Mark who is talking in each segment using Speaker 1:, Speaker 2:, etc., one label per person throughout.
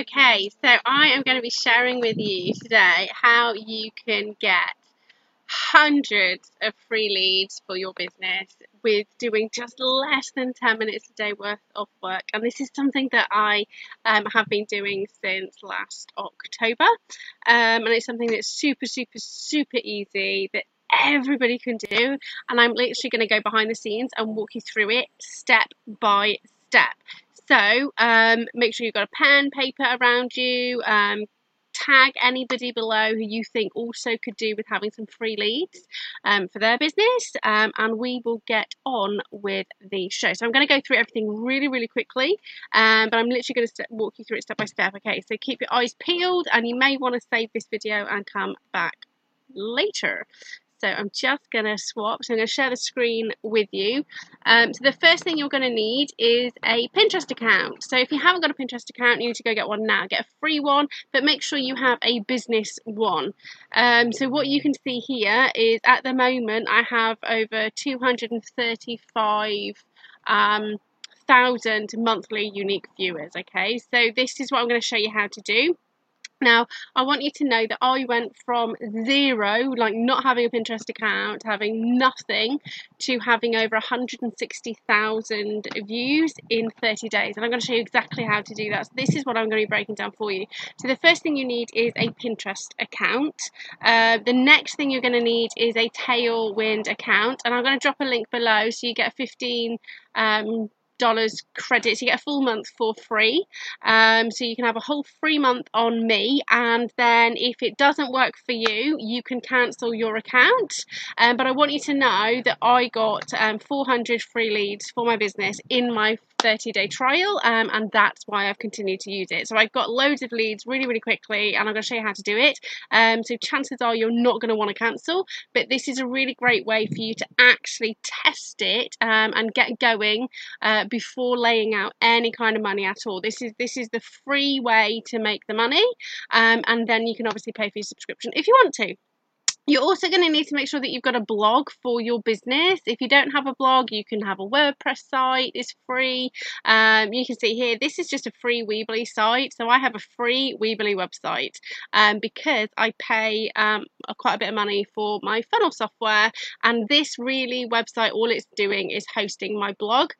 Speaker 1: okay, so I am going to be sharing with you today how you can get hundreds of free leads for your business with doing just less than 10 minutes a day worth of work. And this is something that I um, have been doing since last October. Um, and it's something that's super, super, super easy that everybody can do. And I'm literally going to go behind the scenes and walk you through it step by step. So um, make sure you've got a pen, paper around you. Um, tag anybody below who you think also could do with having some free leads um, for their business um, and we will get on with the show so i'm going to go through everything really really quickly um, but i'm literally going to walk you through it step by step okay so keep your eyes peeled and you may want to save this video and come back later so I'm just going to swap. So I'm going to share the screen with you. Um, so the first thing you're going to need is a Pinterest account. So if you haven't got a Pinterest account, you need to go get one now. Get a free one, but make sure you have a business one. Um, so what you can see here is at the moment I have over 235 um, thousand monthly unique viewers. Okay, so this is what I'm going to show you how to do. Now, I want you to know that I went from zero, like not having a Pinterest account, having nothing, to having over 160,000 views in 30 days. And I'm going to show you exactly how to do that. So, this is what I'm going to be breaking down for you. So, the first thing you need is a Pinterest account. Uh, the next thing you're going to need is a Tailwind account. And I'm going to drop a link below so you get 15 um, dollars credits. You get a full month for free. Um, so you can have a whole free month on me, and then if it doesn't work for you, you can cancel your account. Um, but I want you to know that I got um, 400 free leads for my business in my 30 day trial um, and that's why I've continued to use it. So I've got loads of leads really really quickly and I'm going to show you how to do it. Um, so chances are you're not going to want to cancel but this is a really great way for you to actually test it um, and get going uh, before laying out any kind of money at all. This is this is the free way to make the money um, and then you can obviously pay for your subscription if you want to. You're also going to need to make sure that you've got a blog for your business. If you don't have a blog, you can have a WordPress site. It's free. Um, you can see here, this is just a free Weebly site. So I have a free Weebly website um, because I pay um, quite a bit of money for my funnel software. And this Weebly website, all it's doing is hosting my blog.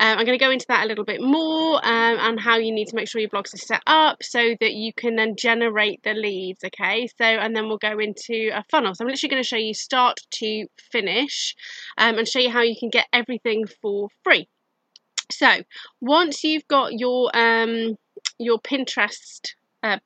Speaker 1: Um, I'm going to go into that a little bit more um, and how you need to make sure your blogs are set up so that you can then generate the leads. Okay, so and then we'll go into a funnel. I'm literally going to show you start to finish um, and show you how you can get everything for free. So once you've got your um, your Pinterest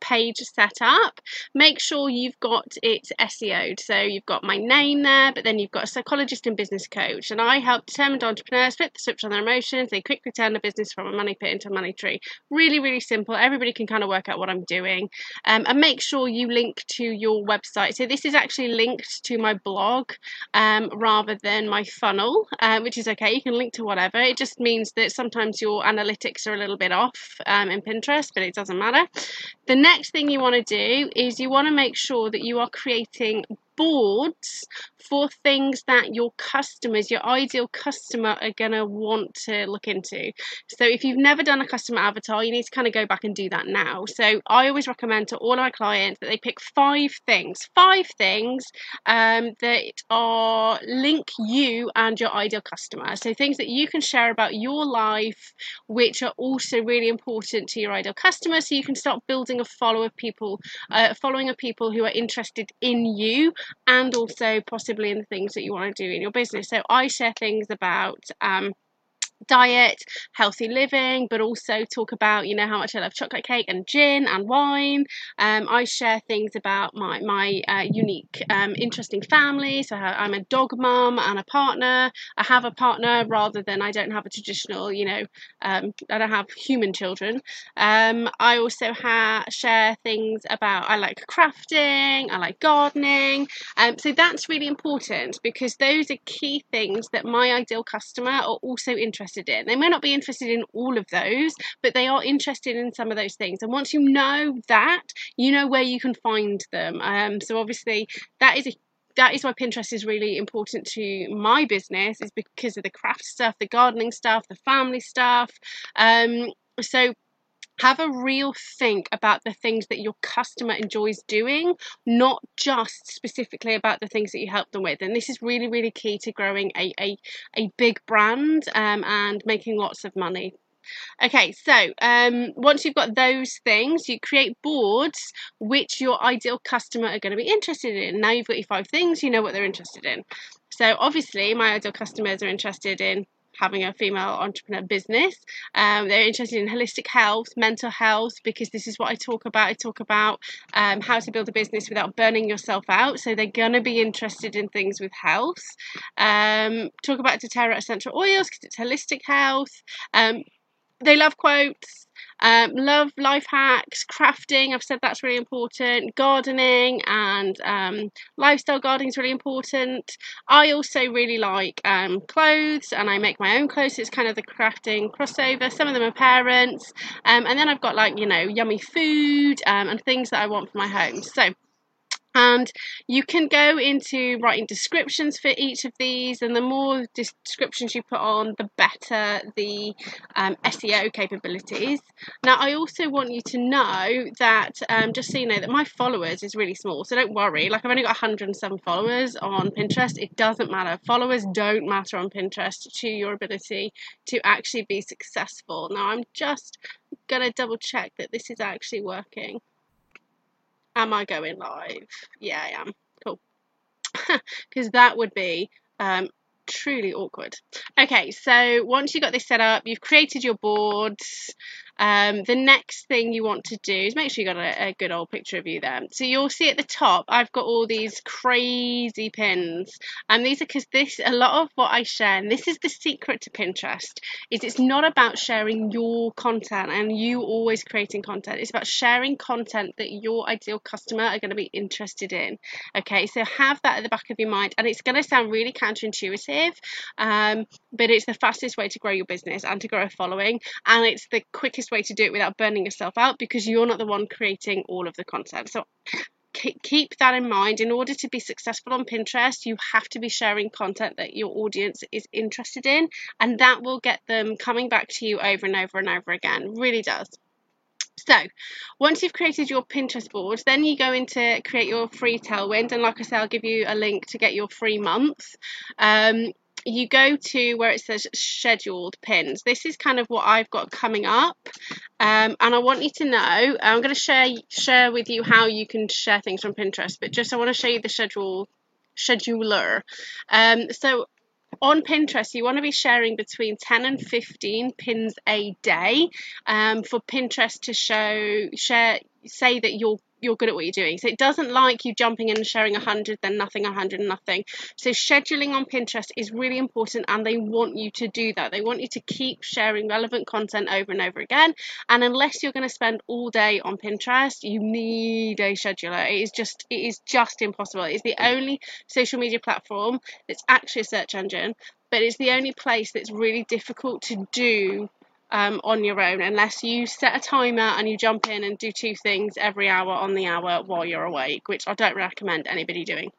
Speaker 1: page set up, make sure you've got it SEO'd. So you've got my name there, but then you've got a psychologist and business coach. And I help determined entrepreneurs flip the switch on their emotions. They quickly turn the business from a money pit into a money tree. Really, really simple. Everybody can kind of work out what I'm doing. Um, and make sure you link to your website. So this is actually linked to my blog um, rather than my funnel, uh, which is okay. You can link to whatever. It just means that sometimes your analytics are a little bit off um, in Pinterest, but it doesn't matter. The next thing you want to do is you want to make sure that you are creating boards for things that your customers, your ideal customer, are going to want to look into. So, if you've never done a customer avatar, you need to kind of go back and do that now. So, I always recommend to all my clients that they pick five things, five things um, that are link you and your ideal customer. So, things that you can share about your life, which are also really important to your ideal customer. So, you can start building a follow of people, uh, following of people who are interested in you and also possibly in the things that you want to do in your business. So I share things about um, diet, healthy living, but also talk about, you know, how much I love chocolate cake and gin and wine. Um, I share things about my, my uh, unique, um, interesting family. So I'm a dog mum and a partner. I have a partner rather than I don't have a traditional, you know, um, I don't have human children. Um, I also ha- share things about, I like crafting, I like gardening. Um, so that's really important because those are key things that my ideal customer are also interested interested in. They may not be interested in all of those, but they are interested in some of those things. And once you know that, you know where you can find them. Um, so obviously, that is a that is why Pinterest is really important to my business is because of the craft stuff, the gardening stuff, the family stuff. Um, so have a real think about the things that your customer enjoys doing, not just specifically about the things that you help them with. And this is really, really key to growing a, a, a big brand um, and making lots of money. Okay, so um, once you've got those things, you create boards which your ideal customer are going to be interested in. Now you've got your five things, you know what they're interested in. So obviously, my ideal customers are interested in having a female entrepreneur business. Um, they're interested in holistic health, mental health, because this is what I talk about. I talk about um, how to build a business without burning yourself out. So they're going to be interested in things with health. Um, talk about doTERRA essential oils because it's holistic health. They love quotes. Um, love life hacks, crafting. I've said that's really important. Gardening and um, lifestyle gardening is really important. I also really like um, clothes and I make my own clothes. It's kind of the crafting crossover. Some of them are parents. Um, and then I've got like, you know, yummy food um, and things that I want for my home. So and you can go into writing descriptions for each of these and the more descriptions you put on the better the um, SEO capabilities. Now I also want you to know that um, just so you know that my followers is really small so don't worry. Like I've only got 107 followers on Pinterest. It doesn't matter. Followers don't matter on Pinterest to your ability to actually be successful. Now I'm just gonna double check that this is actually working Am I going live? Yeah, I am. Cool. Because that would be um, truly awkward. Okay, so once you've got this set up, you've created your boards. Um, the next thing you want to do is make sure you got a, a, good old picture of you there. So you'll see at the top, I've got all these crazy pins, and these are because this a lot of what I share, and this is the secret to Pinterest, is it's not about sharing your content and you always creating content. It's about sharing content that your ideal customer are going to be interested in. Okay, so have that at the back of your mind, and it's going to sound really counterintuitive, um, but it's the fastest way to grow your business and to grow a following, and it's the quickest way to do it without burning yourself out because you're not the one creating all of the content. So keep that in mind. In order to be successful on Pinterest, you have to be sharing content that your audience is interested in, and that will get them coming back to you over and over and over again. Really does. So, once you've created your Pinterest board, then you go into create your free tailwind. And like I say, I'll give you a link to get your free month. Um, you go to where it says scheduled pins. This is kind of what I've got coming up. Um, and I want you to know, I'm going to share share with you how you can share things from Pinterest, but just I want to show you the schedule scheduler. Um, so on Pinterest, you want to be sharing between 10 and 15 pins a day um, for Pinterest to show, share, say that you're you're good at what you're doing. So it doesn't like you jumping in and sharing 100, then nothing, 100, nothing. So scheduling on Pinterest is really important and they want you to do that. They want you to keep sharing relevant content over and over again. And unless you're going to spend all day on Pinterest, you need a scheduler. It is just it is just impossible. It's the only social media platform that's actually a search engine, but it's the only place that's really difficult to do um, on your own unless you set a timer and you jump in and do two things every hour on the hour while you're awake, which I don't recommend anybody doing.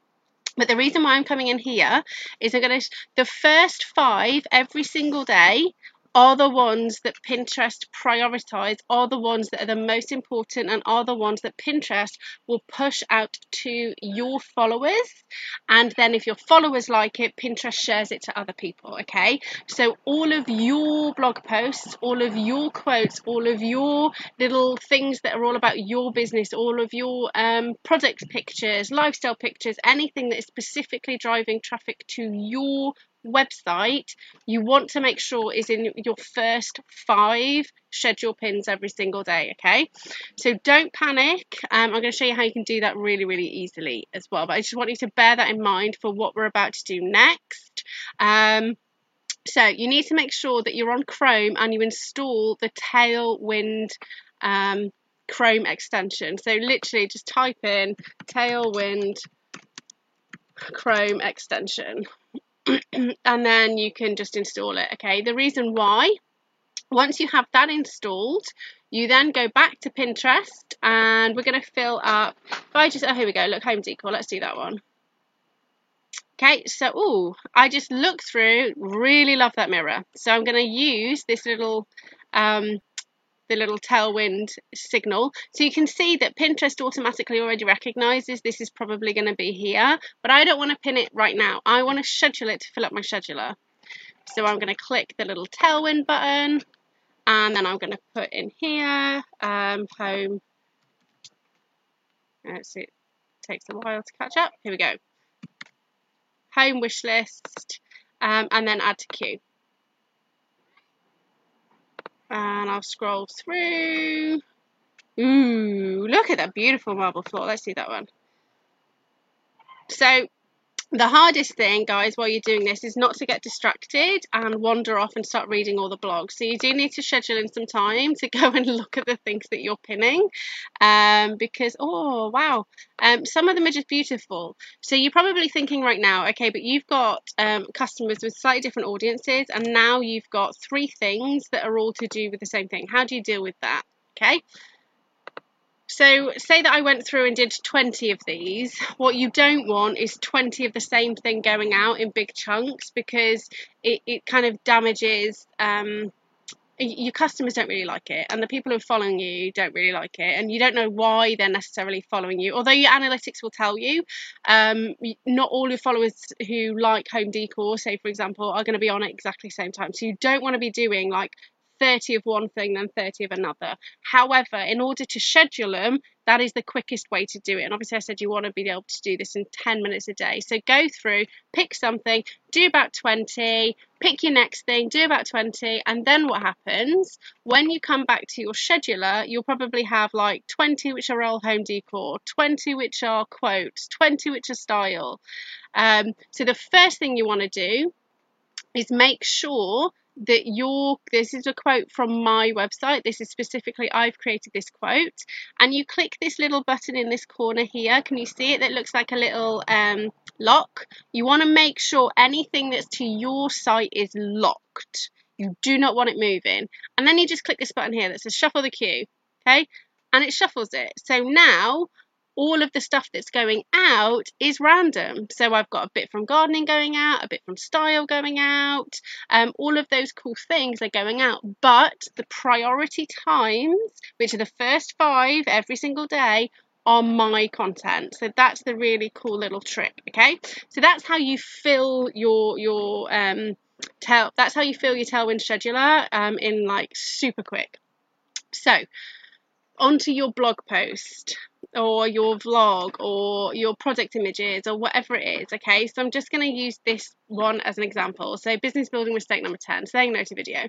Speaker 1: But the reason why I'm coming in here is I'm going to, the first five every single day are the ones that Pinterest prioritize, are the ones that are the most important, and are the ones that Pinterest will push out to your followers. And then, if your followers like it, Pinterest shares it to other people. Okay, so all of your blog posts, all of your quotes, all of your little things that are all about your business, all of your um, product pictures, lifestyle pictures, anything that is specifically driving traffic to your website you want to make sure is in your first five schedule pins every single day okay? So don't panic. Um, i'm going to show you how you can do that really really easily as well but i just want you to bear that in mind for what we're about to do next. Um, so you need to make sure that you're on chrome and you install the tailwind um, chrome extension. So literally just type in tailwind chrome extension and then you can just install it. Okay, the reason why, once you have that installed, you then go back to Pinterest and we're going to fill up. I just, oh, here we go, look, home decor, let's do that one. Okay, so, oh, I just looked through, really love that mirror. So I'm going to use this little, um, the little tailwind signal. So you can see that Pinterest automatically already recognizes this is probably going to be here, but I don't want to pin it right now. I want to schedule it to fill up my scheduler. So I'm going to click the little tailwind button and then I'm going to put in here um, home. Let's see, it takes a while to catch up. Here we go. Home wish list um, and then add to queue and I'll scroll through. Ooh, look at that beautiful marble floor. Let's see that one. So the hardest thing, guys, while you're doing this is not to get distracted and wander off and start reading all the blogs. So you do need to schedule in some time to go and look at the things that you're pinning um, because, oh, wow, um, some of them are just beautiful. So you're probably thinking right now, okay, but you've got um, customers with slightly different audiences and now you've got three things that are all to do with the same thing. How do you deal with that? Okay, so say that I went through and did 20 of these. What you don't want is 20 of the same thing going out in big chunks because it, it kind of damages um, your customers don't really like it and the people who are following you don't really like it and you don't know why they're necessarily following you although your analytics will tell you um, not all your followers who like home decor say for example are going to be on at exactly the same time so you don't want to be doing like 30 of one thing than 30 of another. However, in order to schedule them, that is the quickest way to do it. And obviously, I said you want to be able to do this in 10 minutes a day. So go through, pick something, do about 20, pick your next thing, do about 20, and then what happens when you come back to your scheduler, you'll probably have like 20 which are all home decor, 20 which are quotes, 20 which are style. Um, so the first thing you want to do is make sure that your this is a quote from my website. This is specifically I've created this quote. And you click this little button in this corner here. Can you see it? That looks like a little um, lock. You want to make sure anything that's to your site is locked. You do not want it moving. And then you just click this button here that says shuffle the queue okay? And it shuffles it. So now all of the stuff that's going out is random. So I've got a bit from gardening going out, a bit from style going out, um, all of those cool things are going out. But the priority times, which are the first five every single day, are my content. So that's the really cool little trick. Okay, so that's how you fill your your um tell. That's how you fill your Tailwind scheduler um in like super quick. So onto your blog post or your vlog or your product images or whatever it is okay? So i'm just going to use this one as an example. So business building mistake number 10 saying no to video.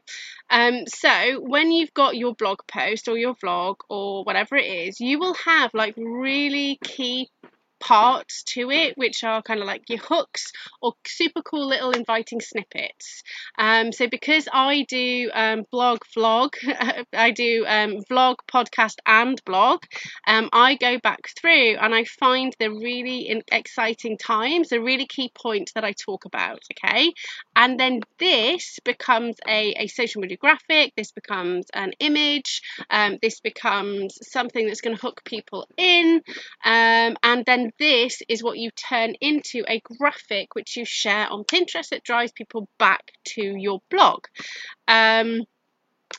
Speaker 1: Um so when you've got your blog post or your vlog or whatever it is you will have like really key parts to it, which are kind of like your hooks or super cool little inviting snippets. Um, so because I do um, blog, vlog, I do um, vlog, podcast, and blog, um, I go back through and I find the really exciting times, the really key points that I talk about. Okay, and then this becomes a, a social media graphic. This becomes an image. Um, this becomes something that's going to hook people in, um, and then this is what you turn into a graphic which you share on Pinterest that drives people back to your blog. Um,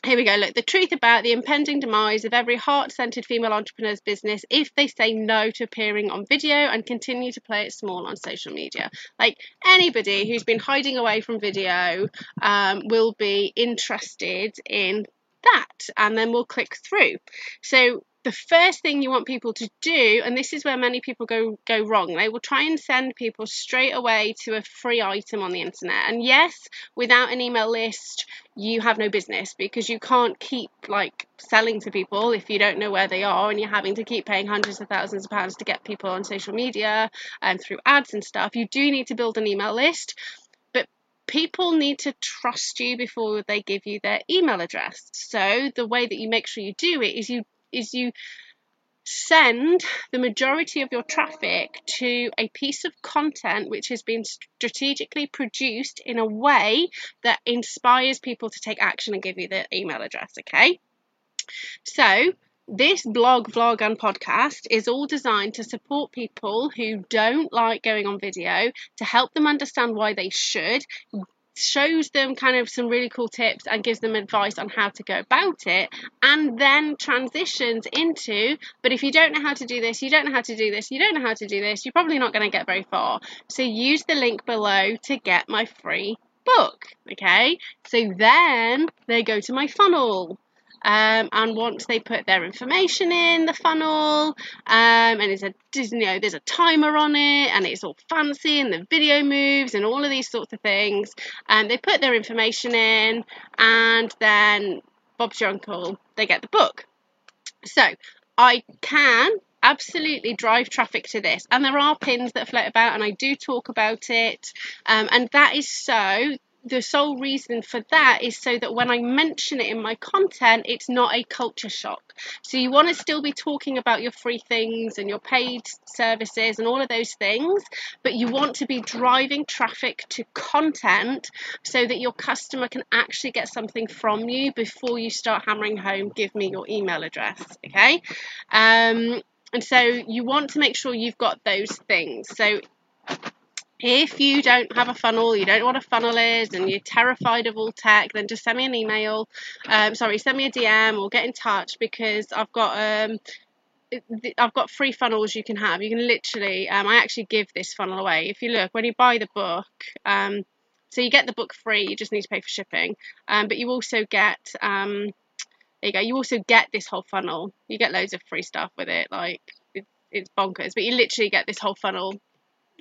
Speaker 1: here we go. Look, the truth about the impending demise of every heart centered female entrepreneur's business if they say no to appearing on video and continue to play it small on social media. Like anybody who's been hiding away from video um, will be interested in that and then we'll click through. So the first thing you want people to do, and this is where many people go go wrong, they will try and send people straight away to a free item on the internet. And yes, without an email list, you have no business because you can't keep like selling to people if you don't know where they are and you're having to keep paying hundreds of thousands of pounds to get people on social media and through ads and stuff. You do need to build an email list but people need to trust you before they give you their email address. So the way that you make sure you do it is you is you send the majority of your traffic to a piece of content which has been strategically produced in a way that inspires people to take action and give you their email address, okay? So, this blog, vlog, and podcast is all designed to support people who don't like going on video, to help them understand why they should, shows them kind of some really cool tips and gives them advice on how to go about it and then transitions into but if you don't know how to do this you don't know how to do this you don't know how to do this you're probably not going to get very far. So use the link below to get my free book okay? So then they go to my funnel um, and once they put their information in the funnel, um, and it's a you know there's a timer on it, and it's all fancy, and the video moves, and all of these sorts of things, and they put their information in, and then Bob's your uncle, they get the book. So I can absolutely drive traffic to this and there are pins that float about and I do talk about it um, and that is so the sole reason for that is so that when I mention it in my content, it's not a culture shock. So you want to still be talking about your free things and your paid services and all of those things, but you want to be driving traffic to content so that your customer can actually get something from you before you start hammering home, give me your email address. Okay. Um, and so you want to make sure you've got those things. So if you don't have a funnel, you don't know what a funnel is, and you're terrified of all tech, then just send me an email. Um, sorry, send me a DM or get in touch because I've got um, I've got free funnels you can have. You can literally, um, I actually give this funnel away. If you look, when you buy the book, um, so you get the book free, you just need to pay for shipping. Um, but you also get, um, there you go, you also get this whole funnel. You get loads of free stuff with it, like it, it's bonkers. But you literally get this whole funnel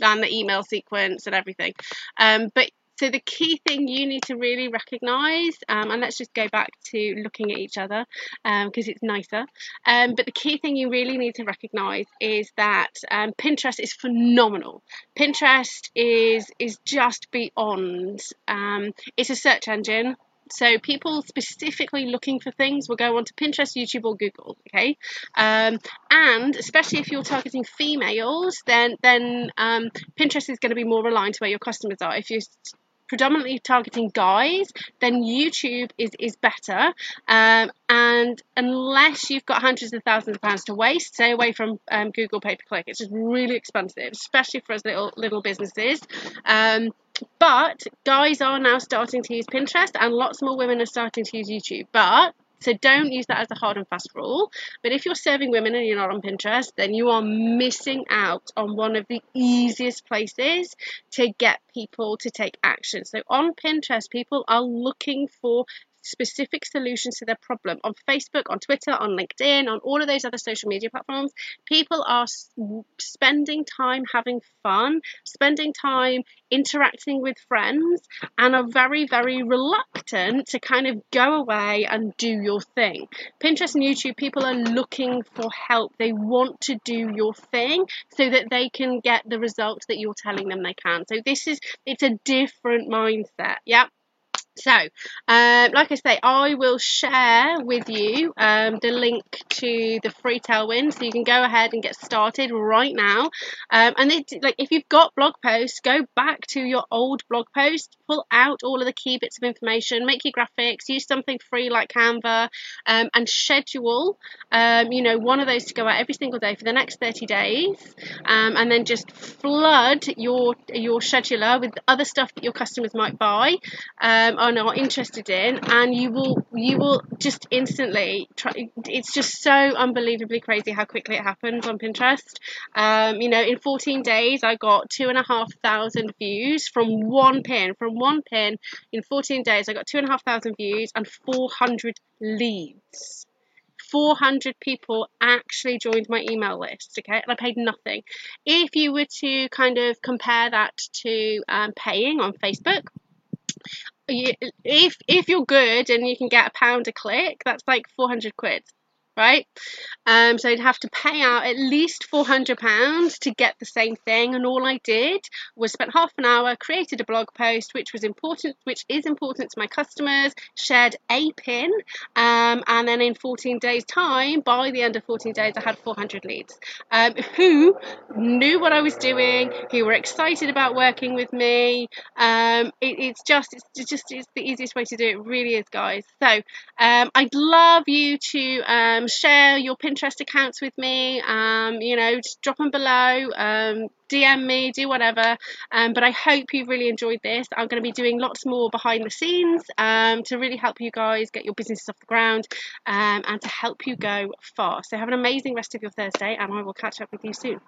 Speaker 1: and the email sequence and everything. Um, but so the key thing you need to really recognize, um, and let's just go back to looking at each other because um, it's nicer. Um, but the key thing you really need to recognize is that um, Pinterest is phenomenal. Pinterest is is just beyond. Um, it's a search engine. So people specifically looking for things will go onto Pinterest, YouTube, or Google. Okay, um, and especially if you're targeting females, then then um, Pinterest is going to be more aligned to where your customers are. If you're predominantly targeting guys, then YouTube is is better. Um, and unless you've got hundreds of thousands of pounds to waste, stay away from um, Google pay per click. It's just really expensive, especially for us little little businesses. Um, but guys are now starting to use Pinterest, and lots more women are starting to use YouTube. But so don't use that as a hard and fast rule. But if you're serving women and you're not on Pinterest, then you are missing out on one of the easiest places to get people to take action. So on Pinterest, people are looking for specific solutions to their problem on Facebook, on Twitter, on LinkedIn, on all of those other social media platforms. People are spending time having fun, spending time interacting with friends, and are very, very reluctant to kind of go away and do your thing. Pinterest and YouTube, people are looking for help. They want to do your thing so that they can get the results that you're telling them they can. So this is it's a different mindset. Yeah. So, um, like I say, I will share with you um, the link to the free Tailwind, so you can go ahead and get started right now. Um, and it, like, if you've got blog posts, go back to your old blog post, pull out all of the key bits of information, make your graphics, use something free like Canva, um, and schedule, um, you know, one of those to go out every single day for the next 30 days, um, and then just flood your your scheduler with other stuff that your customers might buy. Um, are not interested in and you will you will just instantly try it's just so unbelievably crazy how quickly it happens on pinterest um, you know in 14 days i got two and a half thousand views from one pin from one pin in 14 days. I got two and a half thousand views and 400 leads. 400 people actually joined my email list, okay, and I paid nothing. If you were to kind of compare that to um, paying on Facebook, you, if if you're good and you can get a pound a click, that's like 400 quid right? Um, so I'd have to pay out at least £400 to get the same thing. And all I did was spent half an hour, created a blog post, which was important, which is important to my customers, shared a pin, um, and then in 14 days' time, by the end of 14 days, I had 400 leads um, who knew what I was doing, who were excited about working with me. Um, it, it's just, it's just, it's the easiest way to do it. really is, guys. So um, I'd love you to um, share your Pinterest accounts with me. Um, you know, just drop them below. Um, DM me, do whatever. Um, but I hope you've really enjoyed this. I'm going to be doing lots more behind the scenes um, to really help you guys get your businesses off the ground um, and to help you go far. So have an amazing rest of your Thursday, and I will catch up with you soon.